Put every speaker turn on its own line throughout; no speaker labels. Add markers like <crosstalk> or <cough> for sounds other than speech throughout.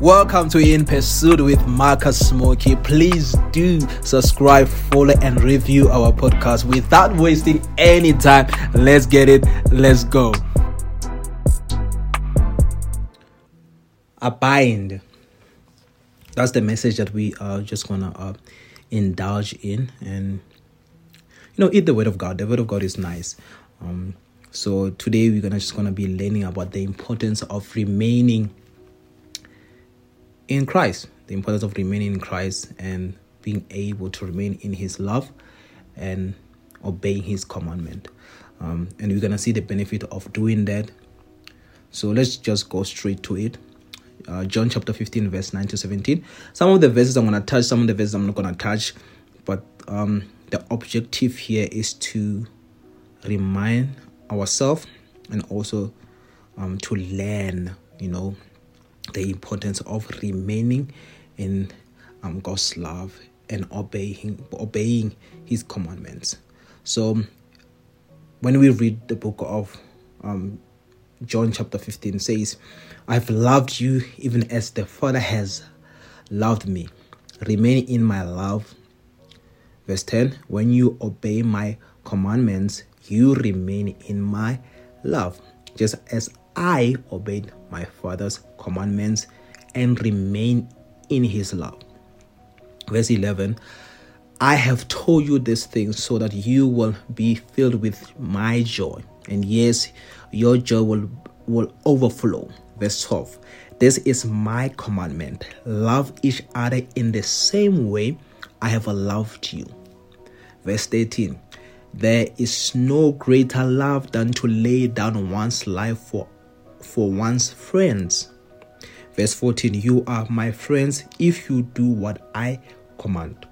Welcome to In Pursuit with Marcus Mooki. Please do subscribe, follow, and review our podcast without wasting any time. Let's get it. Let's go. Abide. That's the message that we are just gonna uh, indulge in, and you know, eat the word of God. The word of God is nice. Um, so today we're gonna just gonna be learning about the importance of remaining in Christ, the importance of remaining in Christ and being able to remain in His love and obeying His commandment. Um, and we're gonna see the benefit of doing that. So let's just go straight to it. Uh, John chapter 15, verse 9 to 17. Some of the verses I'm gonna touch, some of the verses I'm not gonna touch, but um, the objective here is to remind ourselves and also um, to learn, you know, the importance of remaining in um, God's love and obeying obeying His commandments. So, when we read the book of um, John chapter 15 says, I've loved you even as the Father has loved me. Remain in my love. Verse 10 When you obey my commandments, you remain in my love, just as I obeyed my Father's commandments and remain in his love. Verse 11 I have told you these things so that you will be filled with my joy. And yes, your joy will, will overflow. Verse 12 This is my commandment love each other in the same way I have loved you. Verse 13 There is no greater love than to lay down one's life for, for one's friends. Verse 14 You are my friends if you do what I command.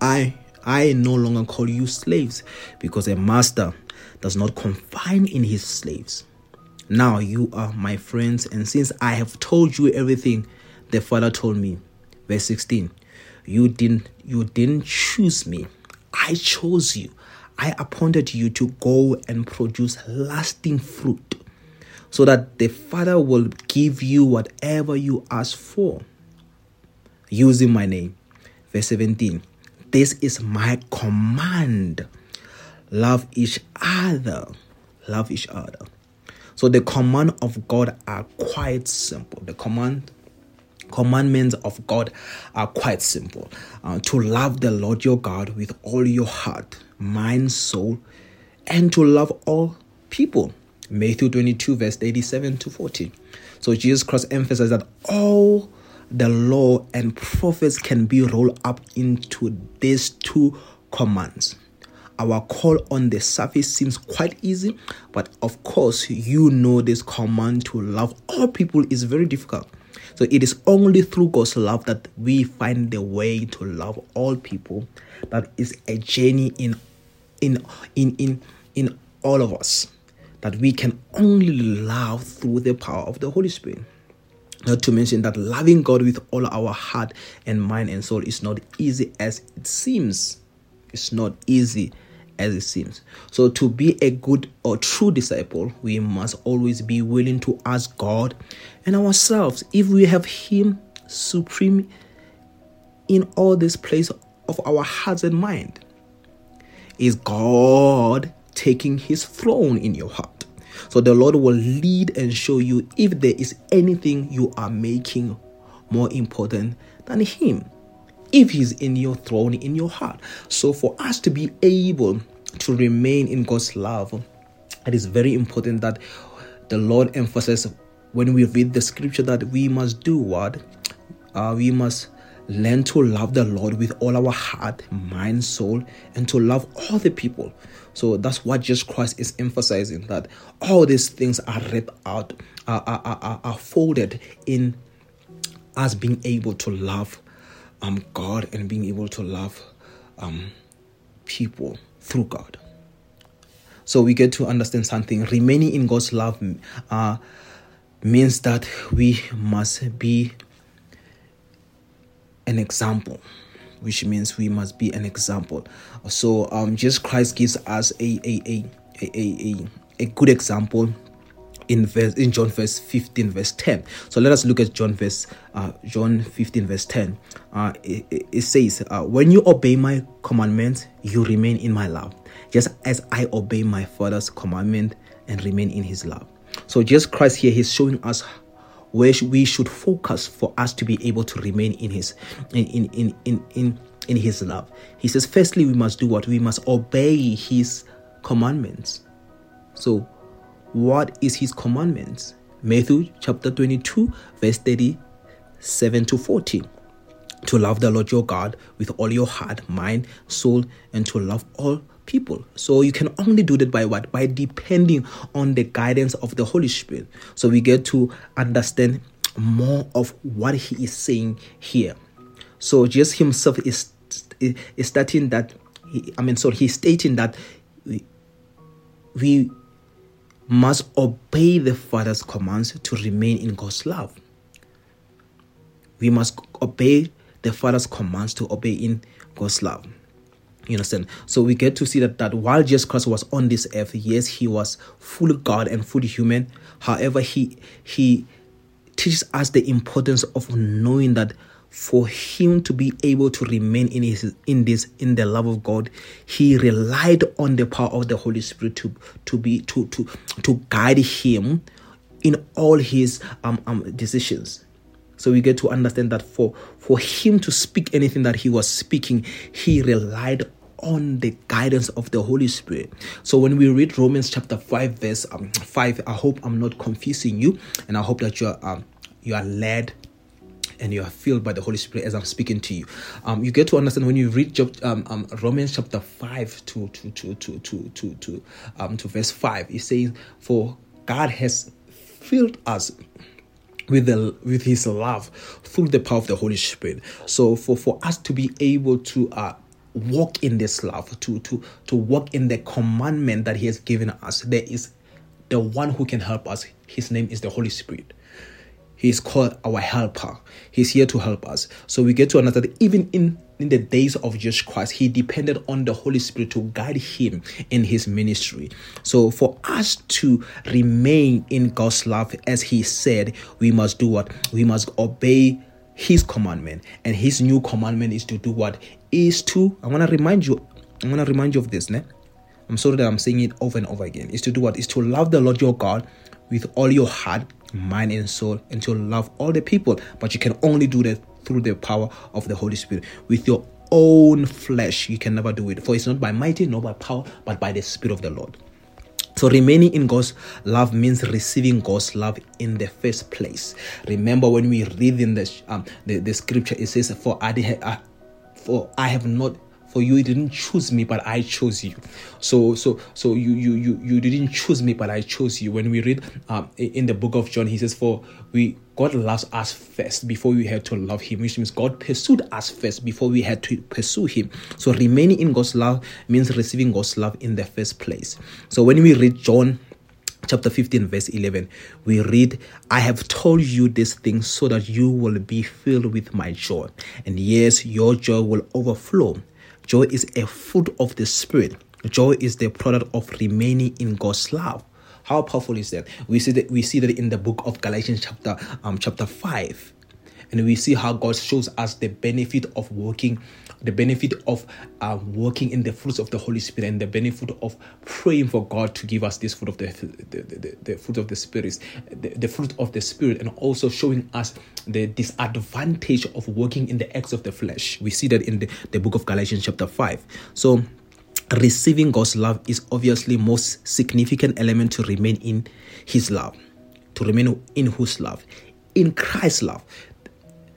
I I no longer call you slaves because a master does not confine in his slaves. Now you are my friends, and since I have told you everything the Father told me. Verse 16 You didn't you didn't choose me. I chose you. I appointed you to go and produce lasting fruit so that the Father will give you whatever you ask for using my name. Verse 17 This is my command love each other. Love each other. So the command of God are quite simple. The command commandments of God are quite simple. Uh, to love the Lord your God with all your heart, mind, soul, and to love all people. Matthew 22, verse 87 to 40. So Jesus Christ emphasized that all the law and prophets can be rolled up into these two commands. Our call on the surface seems quite easy, but of course, you know this command to love all people is very difficult. So it is only through God's love that we find the way to love all people. That is a journey in in in in in all of us that we can only love through the power of the Holy Spirit. Not to mention that loving God with all our heart and mind and soul is not easy as it seems. It's not easy as it seems. So, to be a good or true disciple, we must always be willing to ask God and ourselves if we have Him supreme in all this place of our hearts and mind. Is God taking His throne in your heart? So the Lord will lead and show you if there is anything you are making more important than Him. If He's in your throne, in your heart. So for us to be able to remain in God's love, it is very important that the Lord emphasizes when we read the scripture that we must do what? Uh, we must learn to love the Lord with all our heart, mind, soul, and to love all the people. So that's what Jesus Christ is emphasizing that all these things are ripped out, are, are, are, are folded in us being able to love um, God and being able to love um, people through God. So we get to understand something. Remaining in God's love uh, means that we must be an example which means we must be an example. So um, Jesus Christ gives us a a, a, a, a, a good example in verse in John verse 15 verse 10. So let us look at John verse uh, John 15 verse 10. Uh, it, it says, uh, "When you obey my commandments, you remain in my love, just as I obey my Father's commandment and remain in His love." So Jesus Christ here, He's showing us where we should focus for us to be able to remain in His in in in in, in in his love. He says, firstly, we must do what? We must obey his commandments. So what is his commandments? Matthew chapter 22, verse 37 to 40. To love the Lord your God with all your heart, mind, soul, and to love all people. So you can only do that by what? By depending on the guidance of the Holy Spirit. So we get to understand more of what he is saying here. So Jesus himself is is stating that he, I mean, so he's stating that we, we must obey the Father's commands to remain in God's love. We must obey the Father's commands to obey in God's love. You understand? So we get to see that, that while Jesus Christ was on this earth, yes, he was fully God and fully human. However, he he teaches us the importance of knowing that for him to be able to remain in his in this in the love of God, he relied on the power of the Holy Spirit to to be to to to guide him in all his um, um decisions. So we get to understand that for for him to speak anything that he was speaking, he relied on the guidance of the Holy Spirit. So when we read Romans chapter 5 verse um, 5, I hope I'm not confusing you and I hope that you are um, you are led and you are filled by the Holy Spirit as I'm speaking to you. Um, you get to understand when you read Job, um, um, Romans chapter five to to to to to to to um to verse five. It says, "For God has filled us." with the with his love through the power of the holy spirit so for for us to be able to uh walk in this love to to to walk in the commandment that he has given us there is the one who can help us his name is the holy spirit He's called our helper. He's here to help us. So we get to understand that even in, in the days of Jesus Christ, he depended on the Holy Spirit to guide him in his ministry. So for us to remain in God's love, as he said, we must do what? We must obey his commandment. And his new commandment is to do what? Is to, I want to remind you, I want to remind you of this, ne? I'm sorry that I'm saying it over and over again. Is to do what? Is to love the Lord your God with all your heart, mind, and soul, and to love all the people. But you can only do that through the power of the Holy Spirit. With your own flesh, you can never do it. For it's not by mighty, nor by power, but by the Spirit of the Lord. So remaining in God's love means receiving God's love in the first place. Remember when we read in the um, the, the scripture, it says, "For I, uh, for I have not for you didn't choose me but i chose you. So so so you you you, you didn't choose me but i chose you. When we read um, in the book of john he says for we god loves us first before we had to love him which means god pursued us first before we had to pursue him. So remaining in god's love means receiving god's love in the first place. So when we read john chapter 15 verse 11 we read i have told you these things so that you will be filled with my joy and yes your joy will overflow Joy is a fruit of the Spirit. Joy is the product of remaining in God's love. How powerful is that? We see that we see that in the book of Galatians chapter um chapter 5. And we see how God shows us the benefit of working the benefit of uh, working in the fruits of the Holy Spirit and the benefit of praying for God to give us this fruit of the the, the, the fruit of the Spirit, the, the fruit of the Spirit, and also showing us the disadvantage of working in the acts of the flesh. We see that in the, the book of Galatians, chapter 5. So receiving God's love is obviously most significant element to remain in his love, to remain in whose love? In Christ's love.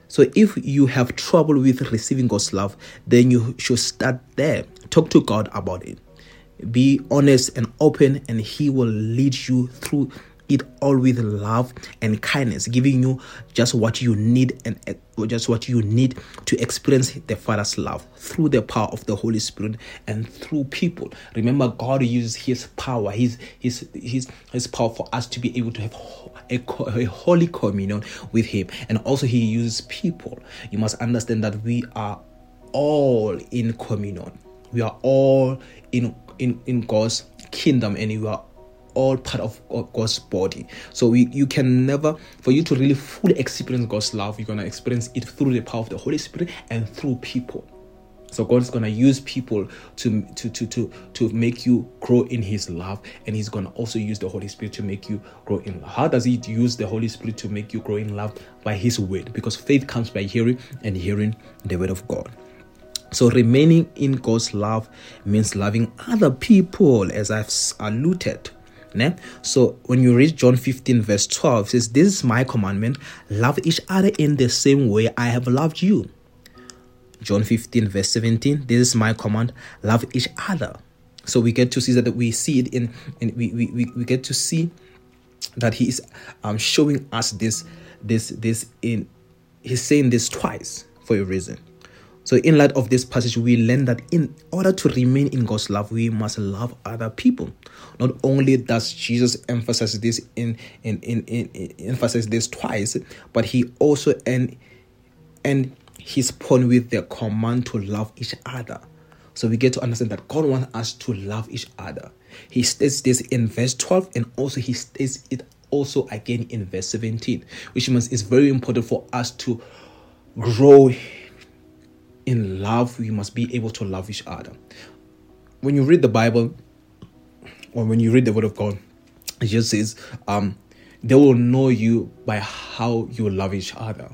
So if you have trouble with receiving God's love, then you should start there. Talk to God about it. Be honest and open, and He will lead you through it all with love and kindness, giving you just what you need and just what you need to experience the Father's love through the power of the Holy Spirit and through people. Remember, God uses His power, His His His His power for us to be able to have a, a holy communion with Him, and also He uses people. You must understand that we are all in communion. We are all in in in God's kingdom, and we are all part of God's body. So we, you can never, for you to really fully experience God's love, you're gonna experience it through the power of the Holy Spirit and through people. So God is gonna use people to to to to to make you grow in His love, and He's gonna also use the Holy Spirit to make you grow in love. How does He use the Holy Spirit to make you grow in love? By His word, because faith comes by hearing, and hearing the word of God. So remaining in God's love means loving other people, as I've alluded. Ne? So when you read John 15, verse 12, says, This is my commandment, love each other in the same way I have loved you. John 15, verse 17, this is my command, love each other. So we get to see that we see it in, and we, we, we, we get to see that he is um, showing us this, this, this in, he's saying this twice for a reason. So, in light of this passage, we learn that in order to remain in God's love, we must love other people. Not only does Jesus emphasize this in, in, in, in, in emphasize this twice, but he also and and his point with the command to love each other. So we get to understand that God wants us to love each other. He states this in verse 12 and also he states it also again in verse 17, which means it's very important for us to grow in love, we must be able to love each other. When you read the Bible, when you read the Word of God, it just says, um, they will know you by how you love each other.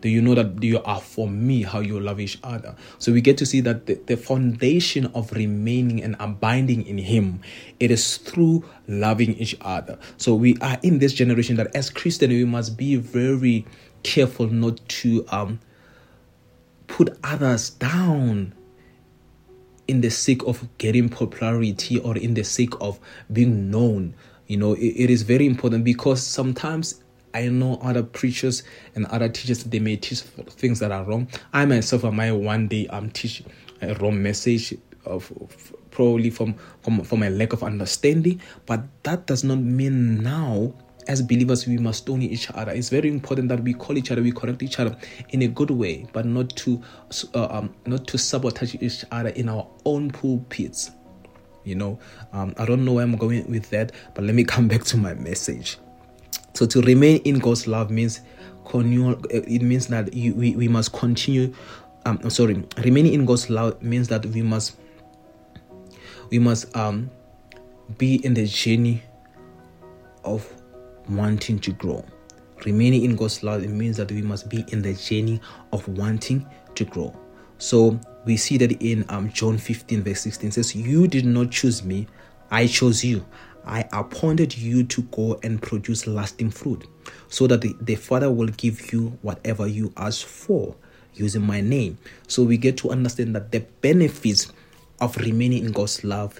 Do you know that you are for me how you love each other? So we get to see that the, the foundation of remaining and abiding in Him, it is through loving each other. So we are in this generation that as Christian we must be very careful not to um put others down in the sake of getting popularity or in the sake of being known. You know, it, it is very important because sometimes I know other preachers and other teachers they may teach things that are wrong. I myself I one day um teach a wrong message of, of probably from from from a lack of understanding, but that does not mean now as believers, we must stone each other. It's very important that we call each other, we correct each other in a good way, but not to uh, um, not to sabotage each other in our own pulpits. You know, um, I don't know where I'm going with that, but let me come back to my message. So to remain in God's love means continual. Uh, it means that you, we we must continue. Um, sorry, remaining in God's love means that we must we must um be in the journey of wanting to grow. Remaining in God's love, it means that we must be in the journey of wanting to grow. So we see that in um, John 15, verse 16 says, You did not choose me, I chose you. I appointed you to go and produce lasting fruit, so that the, the Father will give you whatever you ask for using my name. So we get to understand that the benefits of remaining in God's love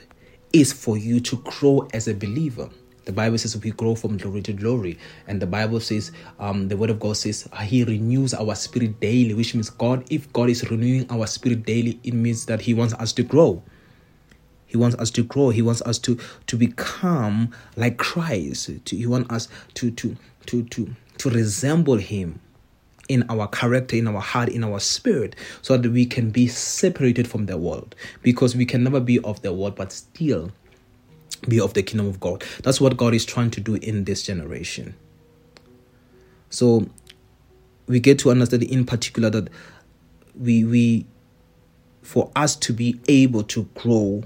is for you to grow as a believer. The Bible says we grow from glory to glory. And the Bible says, um, the word of God says, He renews our spirit daily, which means God, if God is renewing our spirit daily, it means that He wants us to grow. He wants us to grow. He wants us to to become like Christ. To, he wants us to to to to to resemble Him in our character, in our heart, in our spirit, so that we can be separated from the world. Because we can never be of the world, but still be of the kingdom of God. That's what God is trying to do in this generation. So we get to understand in particular that we we for us to be able to grow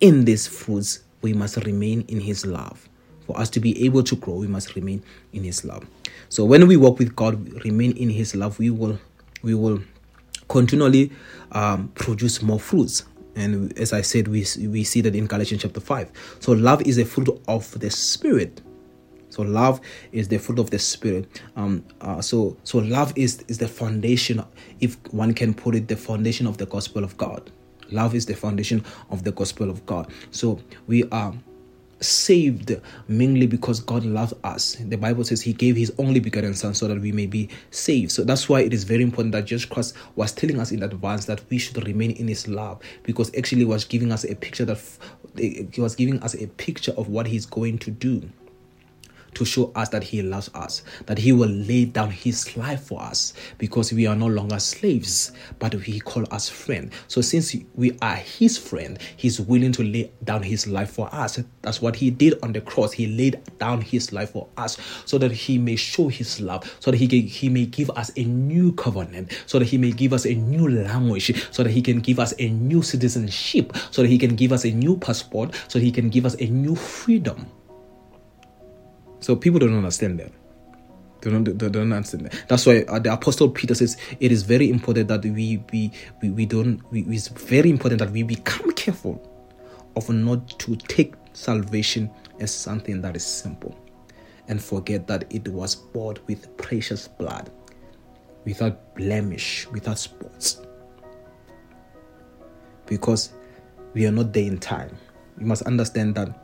in these fruits, we must remain in his love. For us to be able to grow, we must remain in his love. So when we walk with God, remain in his love, we will we will continually um, produce more fruits and as I said, we, we see that in Galatians chapter 5. So, love is a fruit of the Spirit. So love is the fruit of the spirit. Um, uh, so so love is is the foundation, if one can put it, the foundation of the gospel of God. Love is the foundation of the gospel of God. So we are saved mainly because God loved us. The Bible says He gave His only begotten Son so that we may be saved. So that's why it is very important that Jesus Christ was telling us in advance that we should remain in His love because actually was giving us a picture that He was giving us a picture of what He's going to do to show us that He loves us, that He will lay down His life for us because we are no longer slaves, but He call us friend. So since we are His friend, He's willing to lay down His life for us. That's what He did on the cross. He laid down His life for us so that He may show His love, so that He can, He may give us a new covenant, so that He may give us a new language, so that He can give us a new citizenship, so that He can give us a new passport, so that He can give us a new freedom. So people don't understand that. They don't, they don't understand that. That's why uh, the Apostle Peter says it is very important that we we we, we don't. We, it's very important that we become careful of not to take salvation as something that is simple, and forget that it was bought with precious blood, without blemish, without spots. Because we are not there in time. You must understand that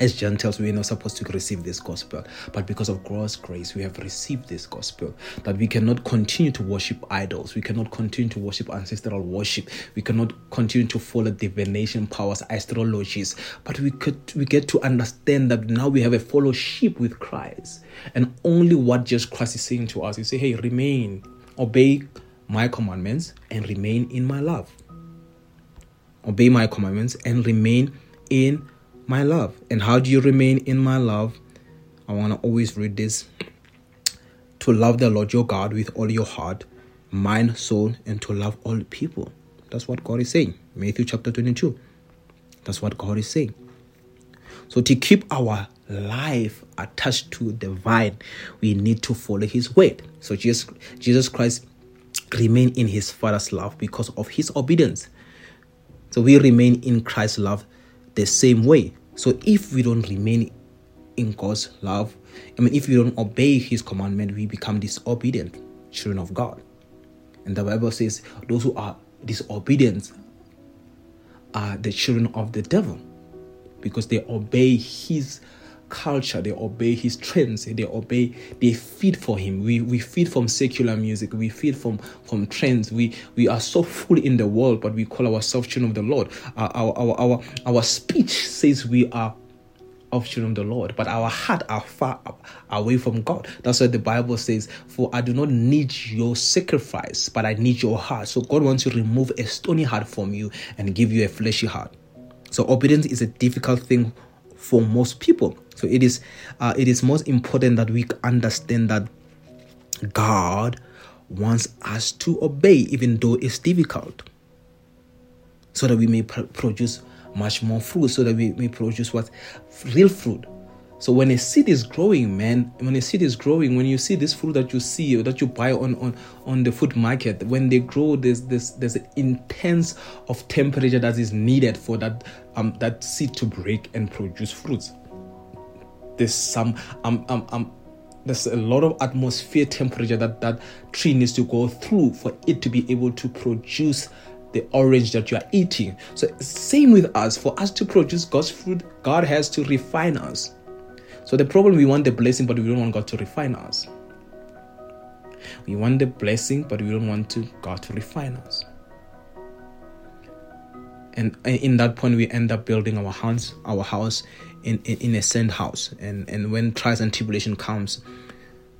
as Gentiles, we are not supposed to receive this gospel, but because of God's grace, we have received this gospel. That we cannot continue to worship idols, we cannot continue to worship ancestral worship, we cannot continue to follow divination powers, astrologies, but we could we get to understand that now we have a fellowship with Christ, and only what Jesus Christ is saying to us. You say, "Hey, remain, obey my commandments, and remain in my love." Obey my commandments and remain in my love. And how do you remain in my love? I want to always read this to love the Lord your God with all your heart, mind, soul, and to love all people. That's what God is saying. Matthew chapter 22. That's what God is saying. So, to keep our life attached to the vine, we need to follow His word. So, Jesus, Jesus Christ remained in His Father's love because of His obedience. So, we remain in Christ's love the same way. So if we don't remain in God's love, I mean, if we don't obey His commandment, we become disobedient children of God. And the Bible says those who are disobedient are the children of the devil because they obey His culture, they obey his trends, they obey, they feed for him. We we feed from secular music, we feed from from trends. We we are so full in the world, but we call ourselves children of the Lord. Our our our our, our speech says we are of children of the Lord, but our heart are far away from God. That's why the Bible says, For I do not need your sacrifice, but I need your heart. So God wants to remove a stony heart from you and give you a fleshy heart. So obedience is a difficult thing for most people. So it is uh, it is most important that we understand that God wants us to obey, even though it's difficult, so that we may pr- produce much more fruit, so that we may produce what real fruit. So when a seed is growing, man, when a seed is growing, when you see this fruit that you see or that you buy on on, on the food market, when they grow, there's this there's an intense of temperature that is needed for that um that seed to break and produce fruits. There's some um um um there's a lot of atmosphere temperature that that tree needs to go through for it to be able to produce the orange that you are eating. So same with us. For us to produce God's fruit, God has to refine us. So the problem we want the blessing, but we don't want God to refine us. We want the blessing, but we don't want to God to refine us. And in that point, we end up building our house, our house in, in, in a sand house. And and when trials and tribulation comes,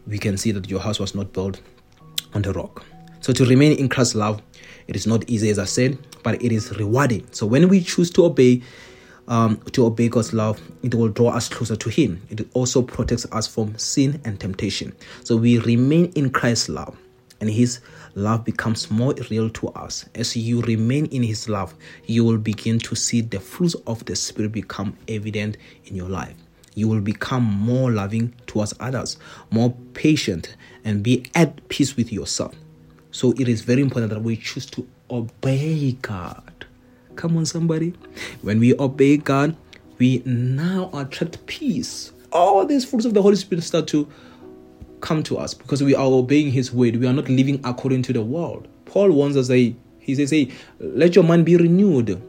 we can see that your house was not built on the rock. So to remain in Christ's love, it is not easy, as I said, but it is rewarding. So when we choose to obey, um, to obey God's love, it will draw us closer to Him. It also protects us from sin and temptation. So we remain in Christ's love, and His love becomes more real to us. As you remain in His love, you will begin to see the fruits of the Spirit become evident in your life. You will become more loving towards others, more patient, and be at peace with yourself. So it is very important that we choose to obey God Come on, somebody. When we obey God, we now attract peace. All these fruits of the Holy Spirit start to come to us because we are obeying His word. We are not living according to the world. Paul wants us say, he says, hey, let your mind be renewed.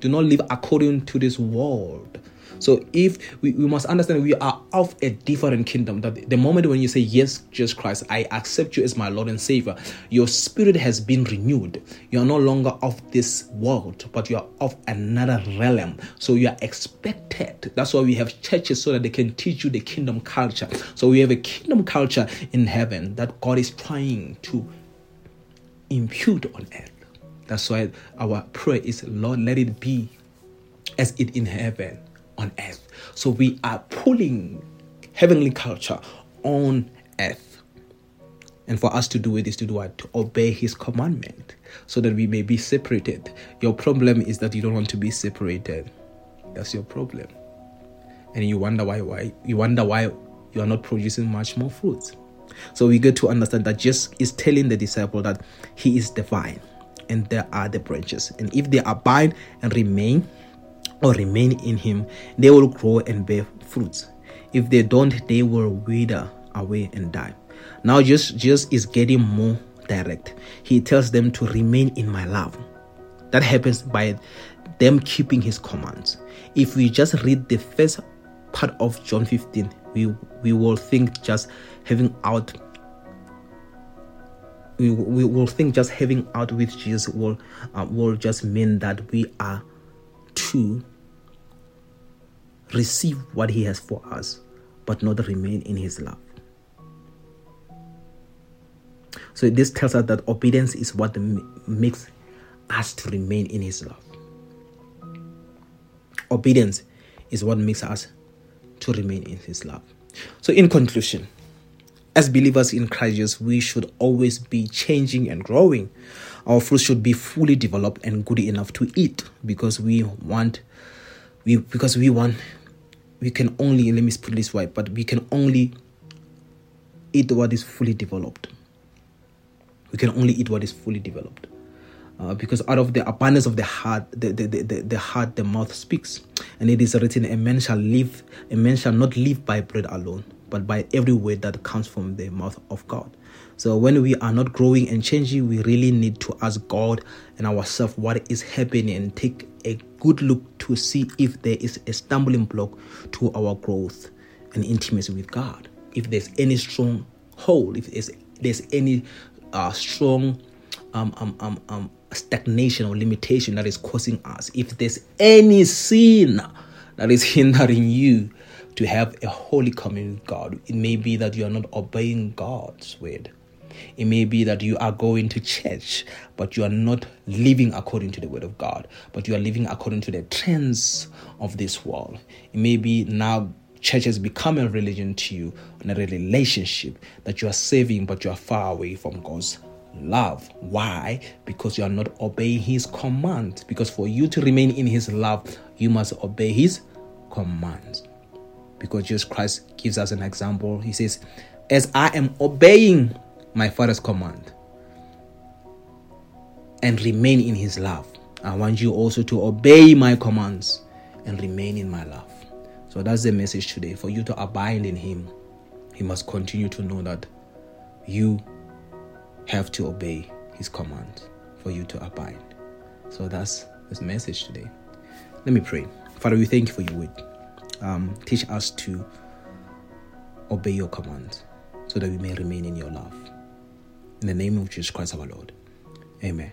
Do not live according to this world. So if we, we must understand we are of a different kingdom, that the moment when you say, Yes, Jesus Christ, I accept you as my Lord and Savior, your spirit has been renewed. You are no longer of this world, but you are of another realm. So you are expected. That's why we have churches so that they can teach you the kingdom culture. So we have a kingdom culture in heaven that God is trying to impute on earth. That's why our prayer is, Lord, let it be as it in heaven on earth. So we are pulling heavenly culture on earth. And for us to do it is to do what? To obey his commandment so that we may be separated. Your problem is that you don't want to be separated. That's your problem. And you wonder why why you wonder why you are not producing much more fruit. So we get to understand that Jesus is telling the disciple that he is the vine and there are the branches. And if they abide and remain or remain in him, they will grow and bear fruits. If they don't, they will wither away and die. Now just just is getting more direct. He tells them to remain in my love. That happens by them keeping his commands. If we just read the first part of John 15, we we will think just having out we, we will think just having out with Jesus will uh, will just mean that we are to receive what he has for us but not remain in his love so this tells us that obedience is what makes us to remain in his love obedience is what makes us to remain in his love so in conclusion as believers in Christ Jesus, we should always be changing and growing. Our fruit should be fully developed and good enough to eat because we want we because we want we can only let me put this way, but we can only eat what is fully developed. We can only eat what is fully developed. Uh, because out of the abundance of the heart, the, the, the, the, heart, the mouth speaks. And it is written, A man shall live, a man shall not live by bread alone, but by every word that comes from the mouth of God. So when we are not growing and changing, we really need to ask God and ourselves what is happening and take a good look to see if there is a stumbling block to our growth and intimacy with God. If there's any strong hold, if there's, there's any uh, strong um, um, um, um, stagnation or limitation that is causing us, if there's any sin that is <laughs> hindering you to have a holy communion with God. It may be that you are not obeying God's word. It may be that you are going to church, but you are not living according to the word of God, but you are living according to the trends of this world. It may be now church has become a religion to you and a relationship that you are saving, but you are far away from God's love. Why? Because you are not obeying His command. Because for you to remain in His love, you must obey His commands because Jesus Christ gives us an example. He says, As I am obeying my Father's command and remain in his love, I want you also to obey my commands and remain in my love. So that's the message today. For you to abide in him, he must continue to know that you have to obey his command for you to abide. So that's the message today. Let me pray. Father, we thank you for your word um, teach us to obey your commands so that we may remain in your love. In the name of Jesus Christ our Lord. Amen.